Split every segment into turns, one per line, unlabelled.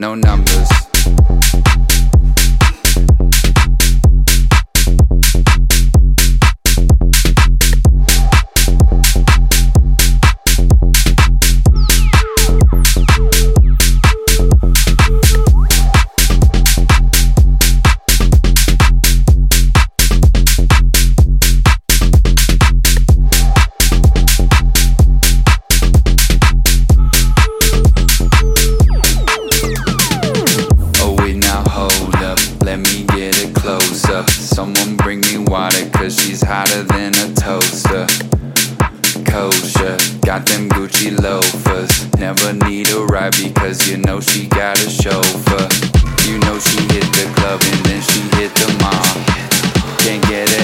no numbers. Cause she's hotter than a toaster. Kosher, got them Gucci loafers. Never need a ride because you know she got a chauffeur. You know she hit the club and then she hit the mall. Can't get her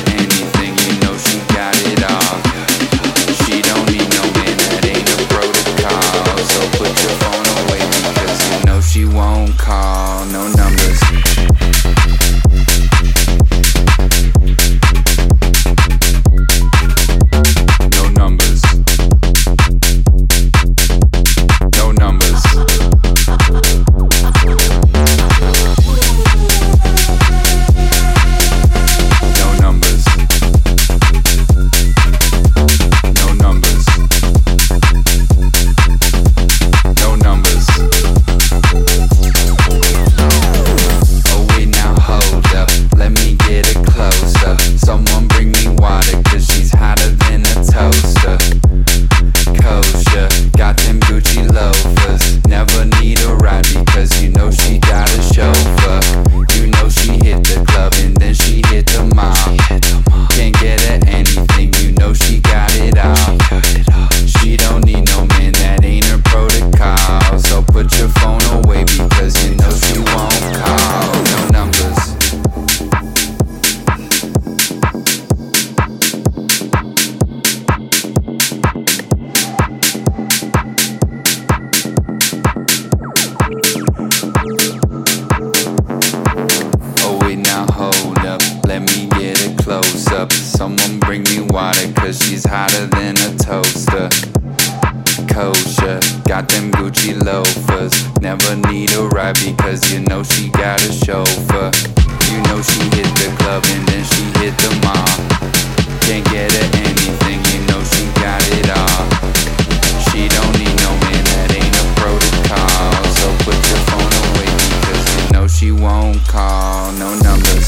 Kosher, got them Gucci loafers. Never need a ride because you know she got a chauffeur. You know she hit the club and then she hit the mall. Can't get her anything, you know she got it all. She don't need no man, that ain't a protocol. So put your phone away because you know she won't call. No numbers.